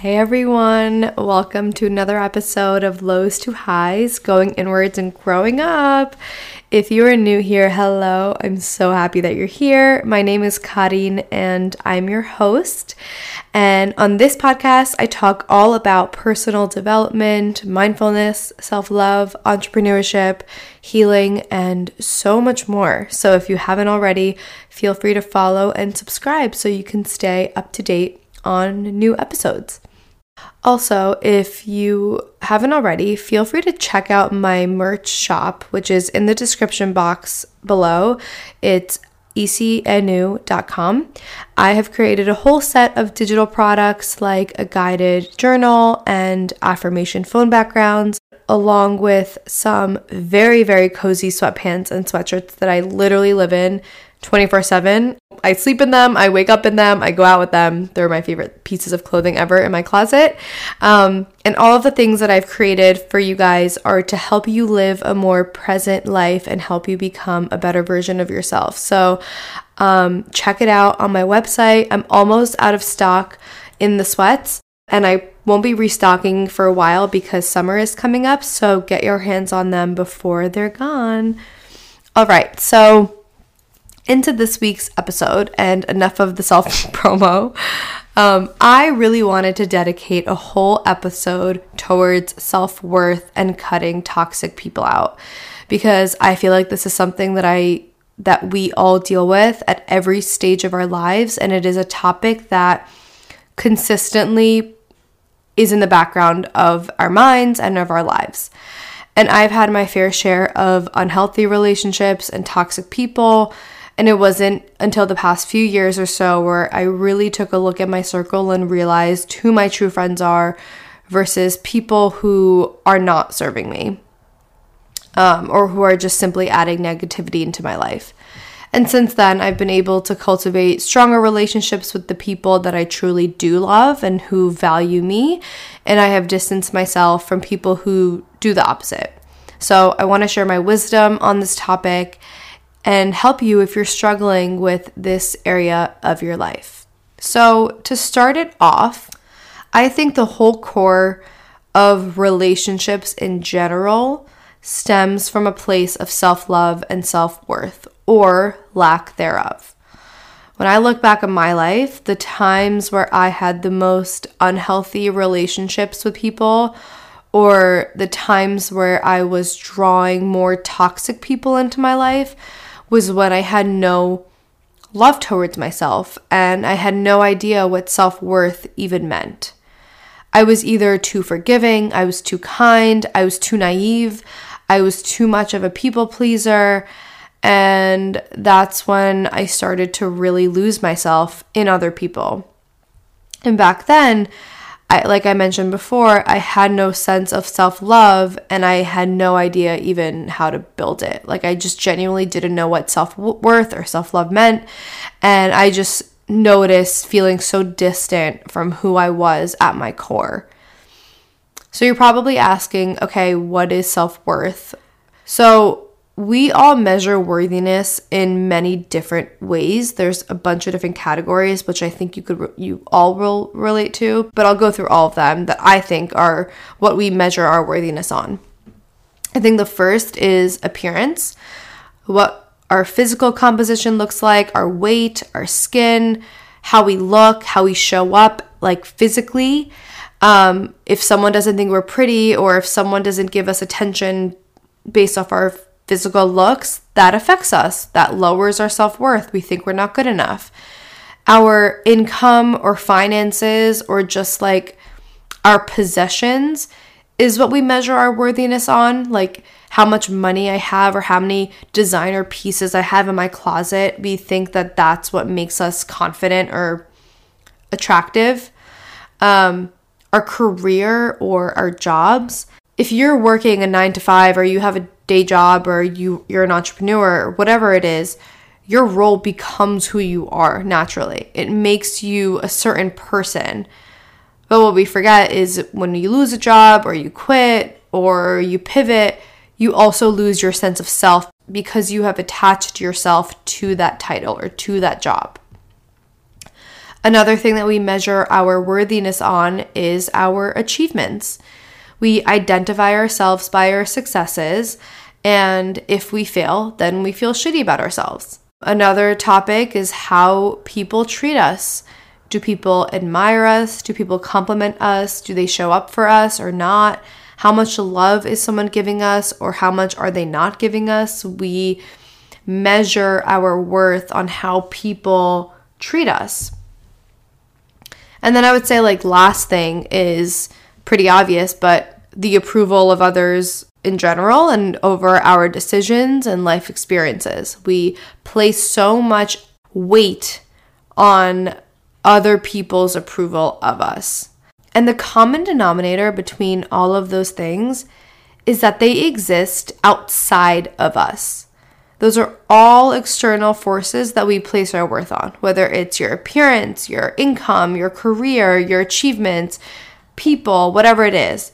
Hey everyone, welcome to another episode of Lows to Highs Going Inwards and Growing Up. If you are new here, hello. I'm so happy that you're here. My name is Karin and I'm your host. And on this podcast, I talk all about personal development, mindfulness, self love, entrepreneurship, healing, and so much more. So if you haven't already, feel free to follow and subscribe so you can stay up to date on new episodes. Also, if you haven't already, feel free to check out my merch shop, which is in the description box below. It's icietnu.com. I have created a whole set of digital products like a guided journal and affirmation phone backgrounds, along with some very, very cozy sweatpants and sweatshirts that I literally live in 24 7. I sleep in them, I wake up in them, I go out with them. They're my favorite pieces of clothing ever in my closet. Um, and all of the things that I've created for you guys are to help you live a more present life and help you become a better version of yourself. So um, check it out on my website. I'm almost out of stock in the sweats, and I won't be restocking for a while because summer is coming up. So get your hands on them before they're gone. All right, so into this week's episode and enough of the self promo. Um, I really wanted to dedicate a whole episode towards self worth and cutting toxic people out because I feel like this is something that I that we all deal with at every stage of our lives and it is a topic that consistently is in the background of our minds and of our lives. And I've had my fair share of unhealthy relationships and toxic people and it wasn't until the past few years or so where I really took a look at my circle and realized who my true friends are versus people who are not serving me um, or who are just simply adding negativity into my life. And since then, I've been able to cultivate stronger relationships with the people that I truly do love and who value me. And I have distanced myself from people who do the opposite. So I want to share my wisdom on this topic and help you if you're struggling with this area of your life. So, to start it off, I think the whole core of relationships in general stems from a place of self love and self worth, or lack thereof. When I look back at my life, the times where I had the most unhealthy relationships with people, or the times where I was drawing more toxic people into my life, was when I had no love towards myself and I had no idea what self worth even meant. I was either too forgiving, I was too kind, I was too naive, I was too much of a people pleaser. And that's when I started to really lose myself in other people. And back then, I, like I mentioned before, I had no sense of self love and I had no idea even how to build it. Like, I just genuinely didn't know what self worth or self love meant. And I just noticed feeling so distant from who I was at my core. So, you're probably asking, okay, what is self worth? So, we all measure worthiness in many different ways. There's a bunch of different categories, which I think you could you all will relate to, but I'll go through all of them that I think are what we measure our worthiness on. I think the first is appearance, what our physical composition looks like, our weight, our skin, how we look, how we show up, like physically. Um, if someone doesn't think we're pretty, or if someone doesn't give us attention based off our physical looks, that affects us. That lowers our self worth. We think we're not good enough. Our income or finances, or just like our possessions, is what we measure our worthiness on. Like how much money I have or how many designer pieces I have in my closet. We think that that's what makes us confident or attractive. Um, our career or our jobs. If you're working a nine to five or you have a day job or you you're an entrepreneur or whatever it is, your role becomes who you are naturally. It makes you a certain person. But what we forget is when you lose a job or you quit or you pivot, you also lose your sense of self because you have attached yourself to that title or to that job. Another thing that we measure our worthiness on is our achievements. We identify ourselves by our successes, and if we fail, then we feel shitty about ourselves. Another topic is how people treat us. Do people admire us? Do people compliment us? Do they show up for us or not? How much love is someone giving us or how much are they not giving us? We measure our worth on how people treat us. And then I would say, like, last thing is pretty obvious, but the approval of others in general and over our decisions and life experiences. We place so much weight on other people's approval of us. And the common denominator between all of those things is that they exist outside of us. Those are all external forces that we place our worth on, whether it's your appearance, your income, your career, your achievements, people, whatever it is,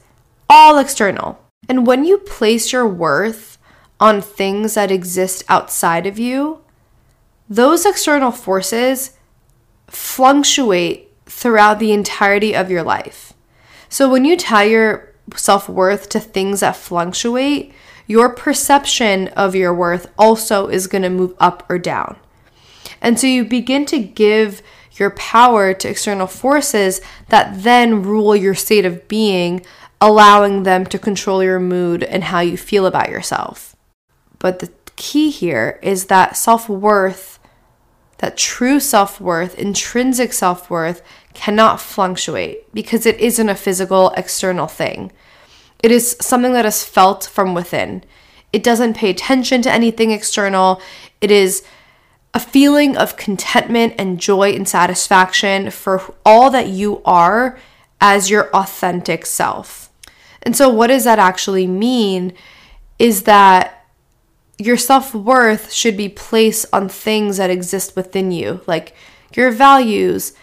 all external. And when you place your worth on things that exist outside of you, those external forces fluctuate throughout the entirety of your life. So when you tie your self worth to things that fluctuate, your perception of your worth also is going to move up or down. And so you begin to give your power to external forces that then rule your state of being, allowing them to control your mood and how you feel about yourself. But the key here is that self worth, that true self worth, intrinsic self worth, cannot fluctuate because it isn't a physical external thing. It is something that is felt from within. It doesn't pay attention to anything external. It is a feeling of contentment and joy and satisfaction for all that you are as your authentic self. And so, what does that actually mean? Is that your self worth should be placed on things that exist within you, like your values,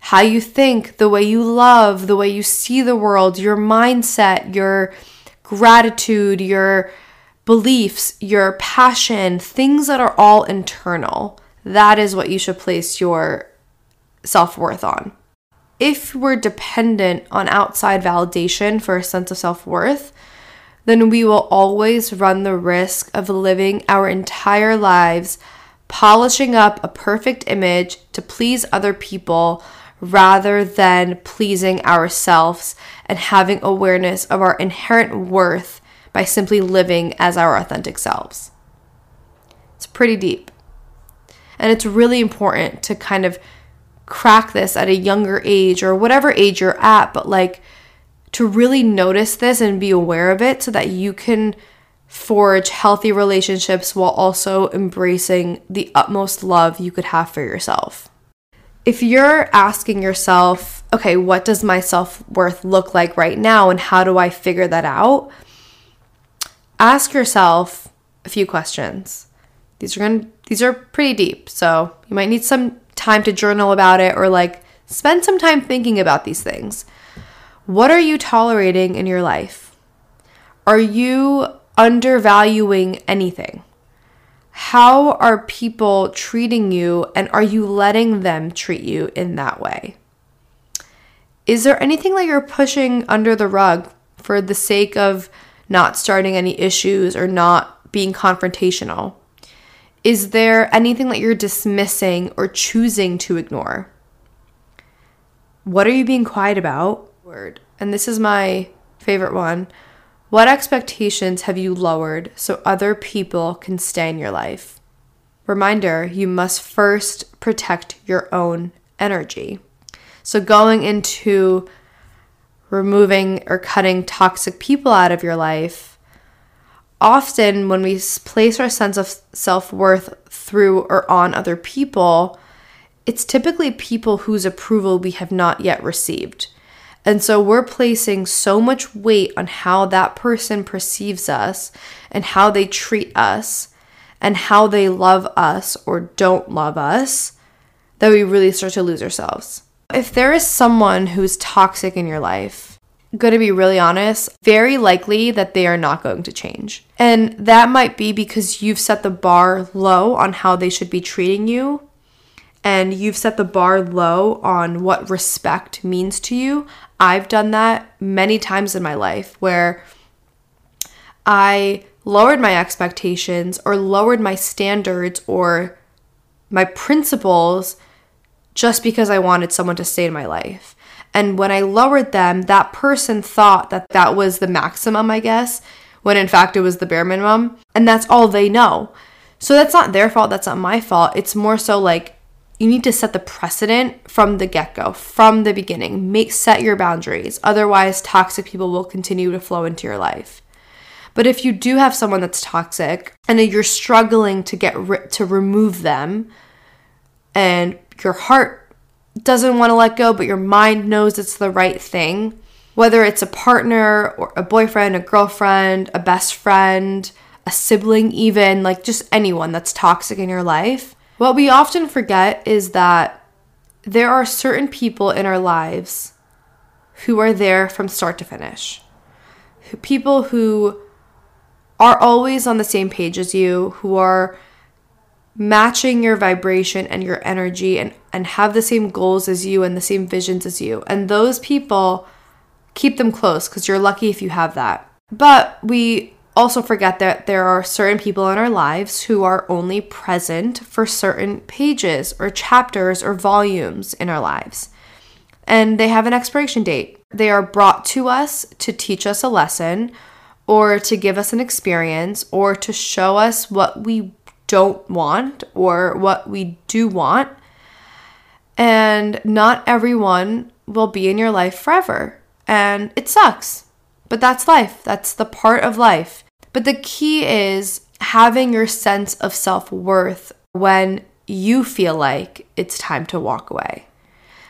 how you think, the way you love, the way you see the world, your mindset, your gratitude, your beliefs, your passion, things that are all internal. That is what you should place your self worth on. If we're dependent on outside validation for a sense of self worth, then we will always run the risk of living our entire lives polishing up a perfect image to please other people rather than pleasing ourselves and having awareness of our inherent worth by simply living as our authentic selves. It's pretty deep. And it's really important to kind of crack this at a younger age or whatever age you're at, but like to really notice this and be aware of it so that you can forge healthy relationships while also embracing the utmost love you could have for yourself if you're asking yourself, okay, what does my self worth look like right now and how do I figure that out? Ask yourself a few questions. These are going to these are pretty deep. So, you might need some time to journal about it or like spend some time thinking about these things. What are you tolerating in your life? Are you undervaluing anything? how are people treating you and are you letting them treat you in that way? Is there anything that you're pushing under the rug for the sake of not starting any issues or not being confrontational? Is there anything that you're dismissing or choosing to ignore? What are you being quiet about? Word. And this is my favorite one. What expectations have you lowered so other people can stay in your life? Reminder you must first protect your own energy. So, going into removing or cutting toxic people out of your life, often when we place our sense of self worth through or on other people, it's typically people whose approval we have not yet received. And so we're placing so much weight on how that person perceives us and how they treat us and how they love us or don't love us that we really start to lose ourselves. If there is someone who's toxic in your life, going to be really honest, very likely that they are not going to change. And that might be because you've set the bar low on how they should be treating you and you've set the bar low on what respect means to you. I've done that many times in my life where I lowered my expectations or lowered my standards or my principles just because I wanted someone to stay in my life. And when I lowered them, that person thought that that was the maximum, I guess, when in fact it was the bare minimum. And that's all they know. So that's not their fault. That's not my fault. It's more so like you need to set the precedent from the get go, from the beginning. Make set your boundaries. Otherwise, toxic people will continue to flow into your life. But if you do have someone that's toxic and you're struggling to get ri- to remove them, and your heart doesn't want to let go, but your mind knows it's the right thing, whether it's a partner or a boyfriend, a girlfriend, a best friend, a sibling, even like just anyone that's toxic in your life, what we often forget is that there are certain people in our lives who are there from start to finish. People who are always on the same page as you, who are matching your vibration and your energy and, and have the same goals as you and the same visions as you. And those people, keep them close because you're lucky if you have that. But we also forget that there are certain people in our lives who are only present for certain pages or chapters or volumes in our lives. And they have an expiration date. They are brought to us to teach us a lesson or to give us an experience or to show us what we don't want or what we do want. And not everyone will be in your life forever. And it sucks. But that's life. That's the part of life. But the key is having your sense of self worth when you feel like it's time to walk away.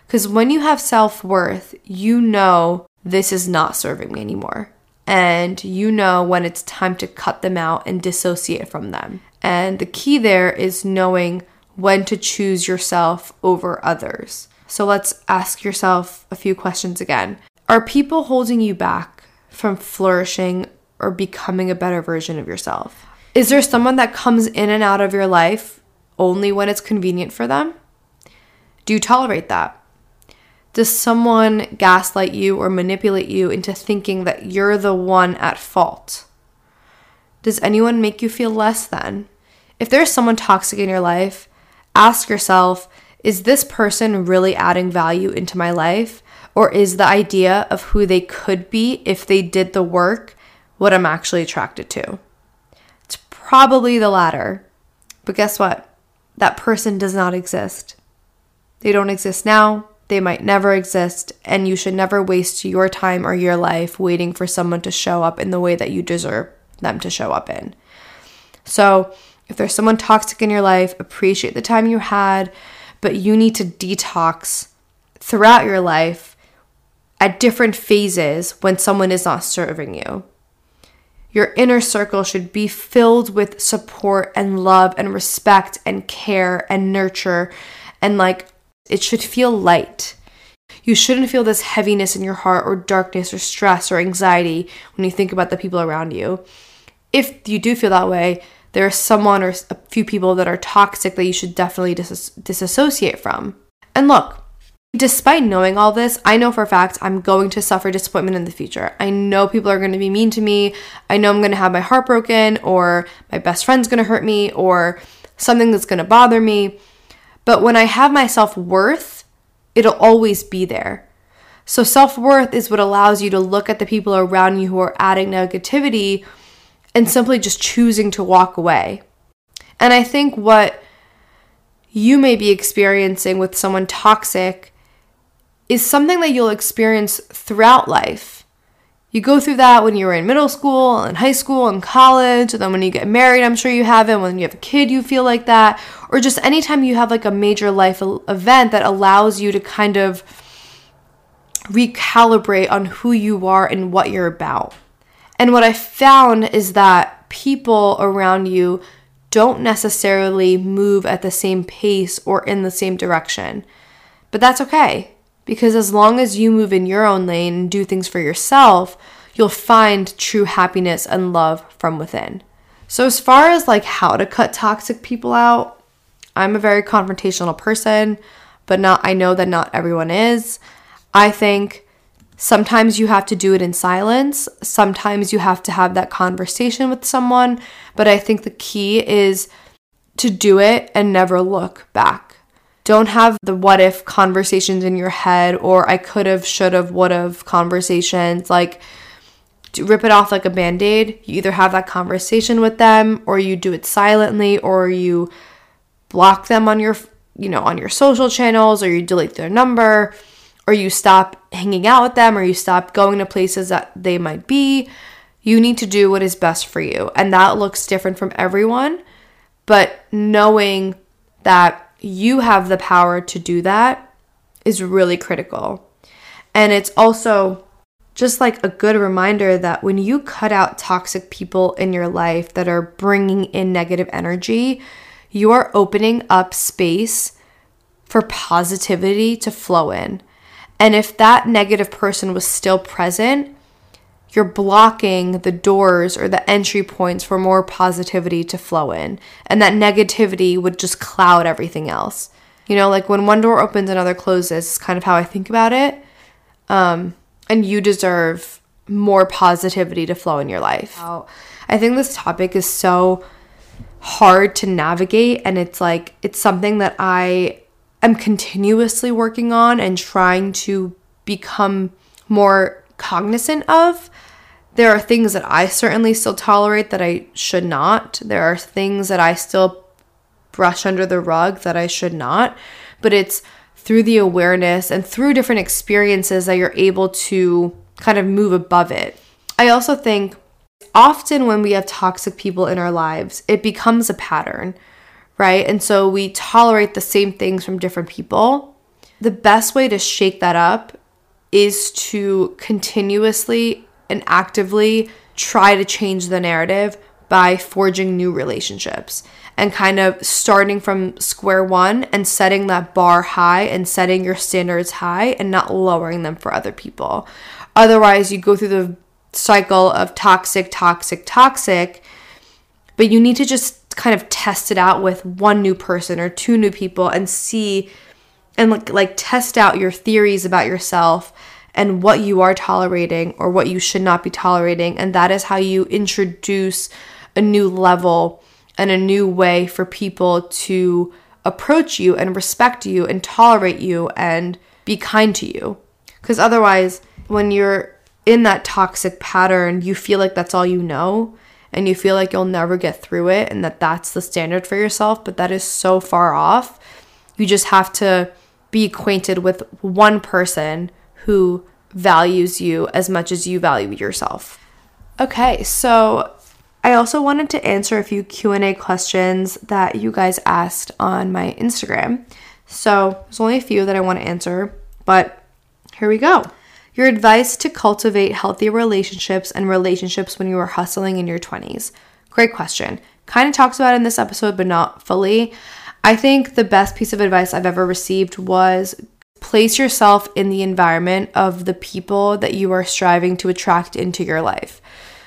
Because when you have self worth, you know this is not serving me anymore. And you know when it's time to cut them out and dissociate from them. And the key there is knowing when to choose yourself over others. So let's ask yourself a few questions again. Are people holding you back from flourishing or becoming a better version of yourself? Is there someone that comes in and out of your life only when it's convenient for them? Do you tolerate that? Does someone gaslight you or manipulate you into thinking that you're the one at fault? Does anyone make you feel less than? If there's someone toxic in your life, ask yourself is this person really adding value into my life? Or is the idea of who they could be if they did the work what I'm actually attracted to? It's probably the latter. But guess what? That person does not exist. They don't exist now. They might never exist. And you should never waste your time or your life waiting for someone to show up in the way that you deserve them to show up in. So, if there's someone toxic in your life, appreciate the time you had, but you need to detox throughout your life at different phases when someone is not serving you. Your inner circle should be filled with support and love and respect and care and nurture and like it should feel light. You shouldn't feel this heaviness in your heart or darkness or stress or anxiety when you think about the people around you. If you do feel that way, there's someone or a few people that are toxic that you should definitely dis- disassociate from. And look, despite knowing all this, I know for a fact I'm going to suffer disappointment in the future. I know people are going to be mean to me. I know I'm going to have my heart broken, or my best friend's going to hurt me, or something that's going to bother me. But when I have my self worth, it'll always be there. So, self worth is what allows you to look at the people around you who are adding negativity and simply just choosing to walk away. And I think what you may be experiencing with someone toxic is something that you'll experience throughout life. You go through that when you were in middle school and high school and college, and then when you get married, I'm sure you have it. When you have a kid, you feel like that. Or just anytime you have like a major life event that allows you to kind of recalibrate on who you are and what you're about. And what I found is that people around you don't necessarily move at the same pace or in the same direction. But that's okay because as long as you move in your own lane and do things for yourself, you'll find true happiness and love from within. So as far as like how to cut toxic people out, I'm a very confrontational person, but not I know that not everyone is. I think sometimes you have to do it in silence. Sometimes you have to have that conversation with someone, but I think the key is to do it and never look back. Don't have the what if conversations in your head or I could have, should have, would have conversations. Like, rip it off like a band aid. You either have that conversation with them or you do it silently or you block them on your, you know, on your social channels or you delete their number or you stop hanging out with them or you stop going to places that they might be. You need to do what is best for you. And that looks different from everyone. But knowing that you have the power to do that is really critical. And it's also just like a good reminder that when you cut out toxic people in your life that are bringing in negative energy, you are opening up space for positivity to flow in. And if that negative person was still present, you're blocking the doors or the entry points for more positivity to flow in. And that negativity would just cloud everything else. You know, like when one door opens, another closes, is kind of how I think about it. Um, and you deserve more positivity to flow in your life. I think this topic is so hard to navigate and it's like it's something that I am continuously working on and trying to become more cognizant of. There are things that I certainly still tolerate that I should not. There are things that I still brush under the rug that I should not. But it's through the awareness and through different experiences that you're able to kind of move above it. I also think often when we have toxic people in our lives, it becomes a pattern, right? And so we tolerate the same things from different people. The best way to shake that up is to continuously and actively try to change the narrative by forging new relationships and kind of starting from square one and setting that bar high and setting your standards high and not lowering them for other people. Otherwise, you go through the cycle of toxic, toxic, toxic, but you need to just kind of test it out with one new person or two new people and see and like, like test out your theories about yourself and what you are tolerating or what you should not be tolerating and that is how you introduce a new level and a new way for people to approach you and respect you and tolerate you and be kind to you. Because otherwise, when you're in that toxic pattern, you feel like that's all you know and you feel like you'll never get through it and that that's the standard for yourself, but that is so far off. You just have to be acquainted with one person who values you as much as you value yourself. Okay, so I also wanted to answer a few Q&A questions that you guys asked on my Instagram. So, there's only a few that I want to answer, but here we go. Your advice to cultivate healthy relationships and relationships when you are hustling in your 20s. Great question. Kind of talks about in this episode, but not fully. I think the best piece of advice I've ever received was place yourself in the environment of the people that you are striving to attract into your life.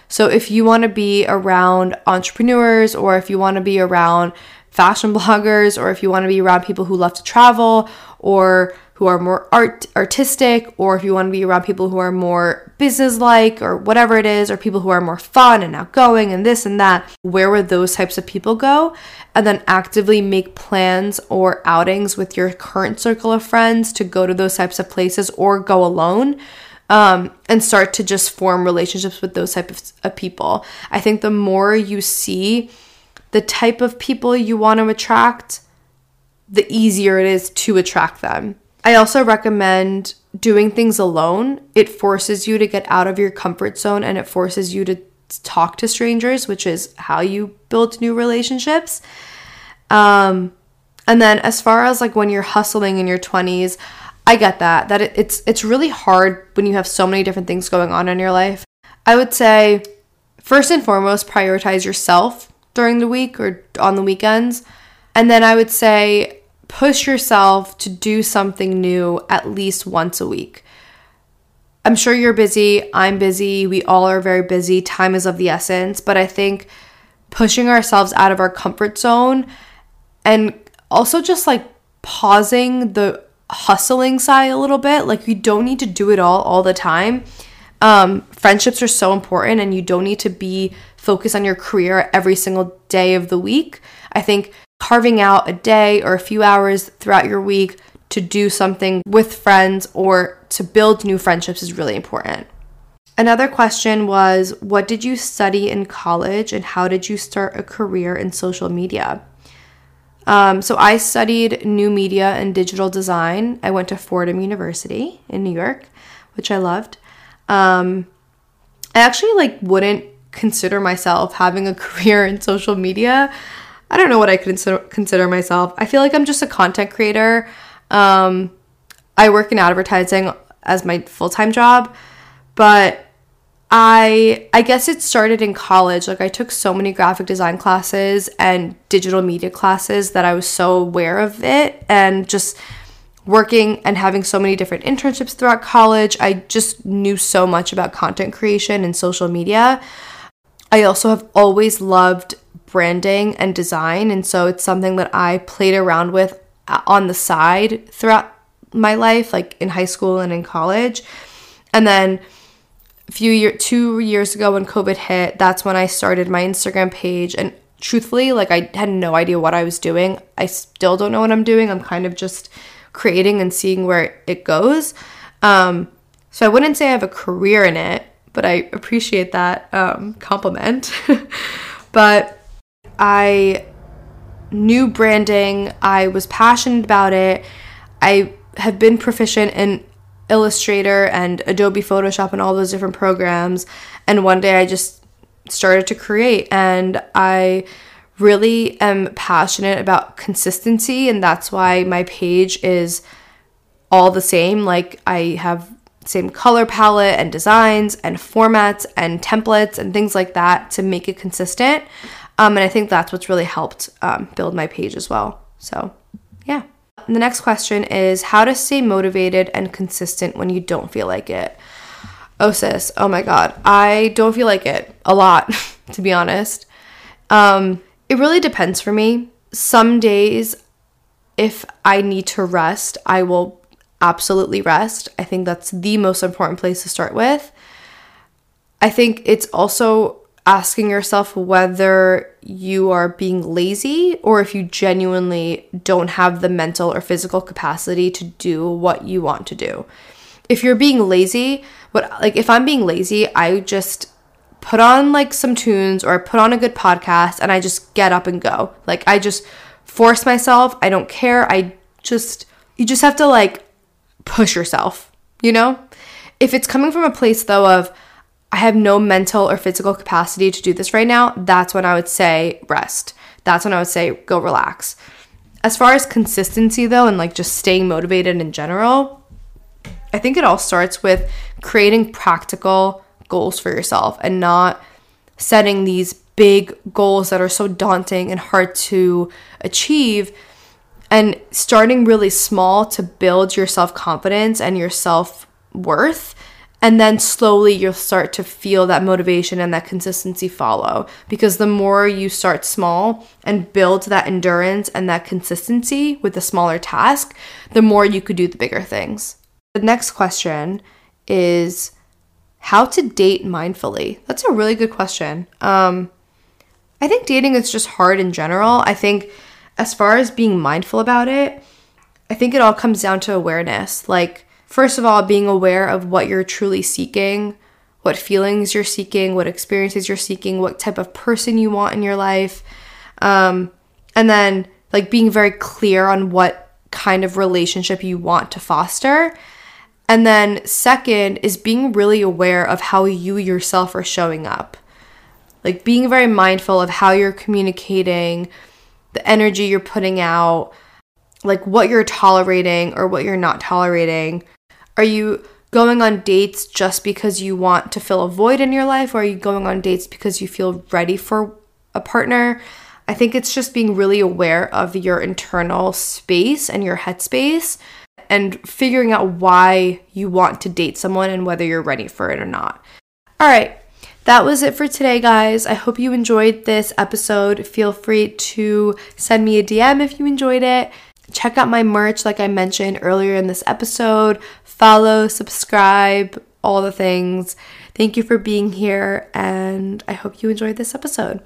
So if you want to be around entrepreneurs or if you want to be around fashion bloggers or if you want to be around people who love to travel or who are more art artistic or if you want to be around people who are more business like or whatever it is or people who are more fun and outgoing and this and that where would those types of people go and then actively make plans or outings with your current circle of friends to go to those types of places or go alone um, and start to just form relationships with those type of, of people. I think the more you see the type of people you want to attract, the easier it is to attract them. I also recommend doing things alone. It forces you to get out of your comfort zone and it forces you to talk to strangers, which is how you build new relationships. Um, and then as far as like when you're hustling in your 20s, I get that that it, it's it's really hard when you have so many different things going on in your life. I would say first and foremost prioritize yourself during the week or on the weekends. And then I would say push yourself to do something new at least once a week. I'm sure you're busy, I'm busy, we all are very busy, time is of the essence, but I think pushing ourselves out of our comfort zone and also just like pausing the hustling side a little bit. Like you don't need to do it all all the time. Um, friendships are so important, and you don't need to be focused on your career every single day of the week. I think carving out a day or a few hours throughout your week to do something with friends or to build new friendships is really important. Another question was What did you study in college and how did you start a career in social media? Um, so I studied new media and digital design. I went to Fordham University in New York, which I loved. Um, I actually like wouldn't consider myself having a career in social media. I don't know what I consider consider myself. I feel like I'm just a content creator. Um, I work in advertising as my full time job, but I I guess it started in college. Like I took so many graphic design classes and digital media classes that I was so aware of it and just working and having so many different internships throughout college, I just knew so much about content creation and social media. I also have always loved branding and design, and so it's something that I played around with on the side throughout my life, like in high school and in college. And then a few year two years ago when COVID hit, that's when I started my Instagram page. And truthfully, like I had no idea what I was doing. I still don't know what I'm doing. I'm kind of just creating and seeing where it goes. Um, so I wouldn't say I have a career in it, but I appreciate that um, compliment. but I knew branding, I was passionate about it. I have been proficient in Illustrator and Adobe Photoshop and all those different programs. And one day I just started to create, and I really am passionate about consistency. And that's why my page is all the same. Like, I have same color palette and designs and formats and templates and things like that to make it consistent. Um, and I think that's what's really helped um, build my page as well. So, yeah. The next question is how to stay motivated and consistent when you don't feel like it. Oh, sis, oh my God. I don't feel like it a lot, to be honest. Um, it really depends for me. Some days, if I need to rest, I will absolutely rest. I think that's the most important place to start with. I think it's also asking yourself whether you are being lazy or if you genuinely don't have the mental or physical capacity to do what you want to do. If you're being lazy, what like if I'm being lazy, I just put on like some tunes or I put on a good podcast and I just get up and go. Like I just force myself. I don't care. I just you just have to like push yourself, you know? If it's coming from a place though of I have no mental or physical capacity to do this right now, that's when I would say rest. That's when I would say go relax. As far as consistency though, and like just staying motivated in general, I think it all starts with creating practical goals for yourself and not setting these big goals that are so daunting and hard to achieve and starting really small to build your self confidence and your self worth and then slowly you'll start to feel that motivation and that consistency follow. Because the more you start small and build that endurance and that consistency with the smaller task, the more you could do the bigger things. The next question is how to date mindfully. That's a really good question. Um, I think dating is just hard in general. I think as far as being mindful about it, I think it all comes down to awareness. Like, First of all, being aware of what you're truly seeking, what feelings you're seeking, what experiences you're seeking, what type of person you want in your life. Um, and then, like, being very clear on what kind of relationship you want to foster. And then, second, is being really aware of how you yourself are showing up. Like, being very mindful of how you're communicating, the energy you're putting out, like what you're tolerating or what you're not tolerating, are you going on dates just because you want to fill a void in your life, or are you going on dates because you feel ready for a partner? I think it's just being really aware of your internal space and your headspace and figuring out why you want to date someone and whether you're ready for it or not. All right, that was it for today, guys. I hope you enjoyed this episode. Feel free to send me a DM if you enjoyed it. Check out my merch, like I mentioned earlier in this episode. Follow, subscribe, all the things. Thank you for being here, and I hope you enjoyed this episode.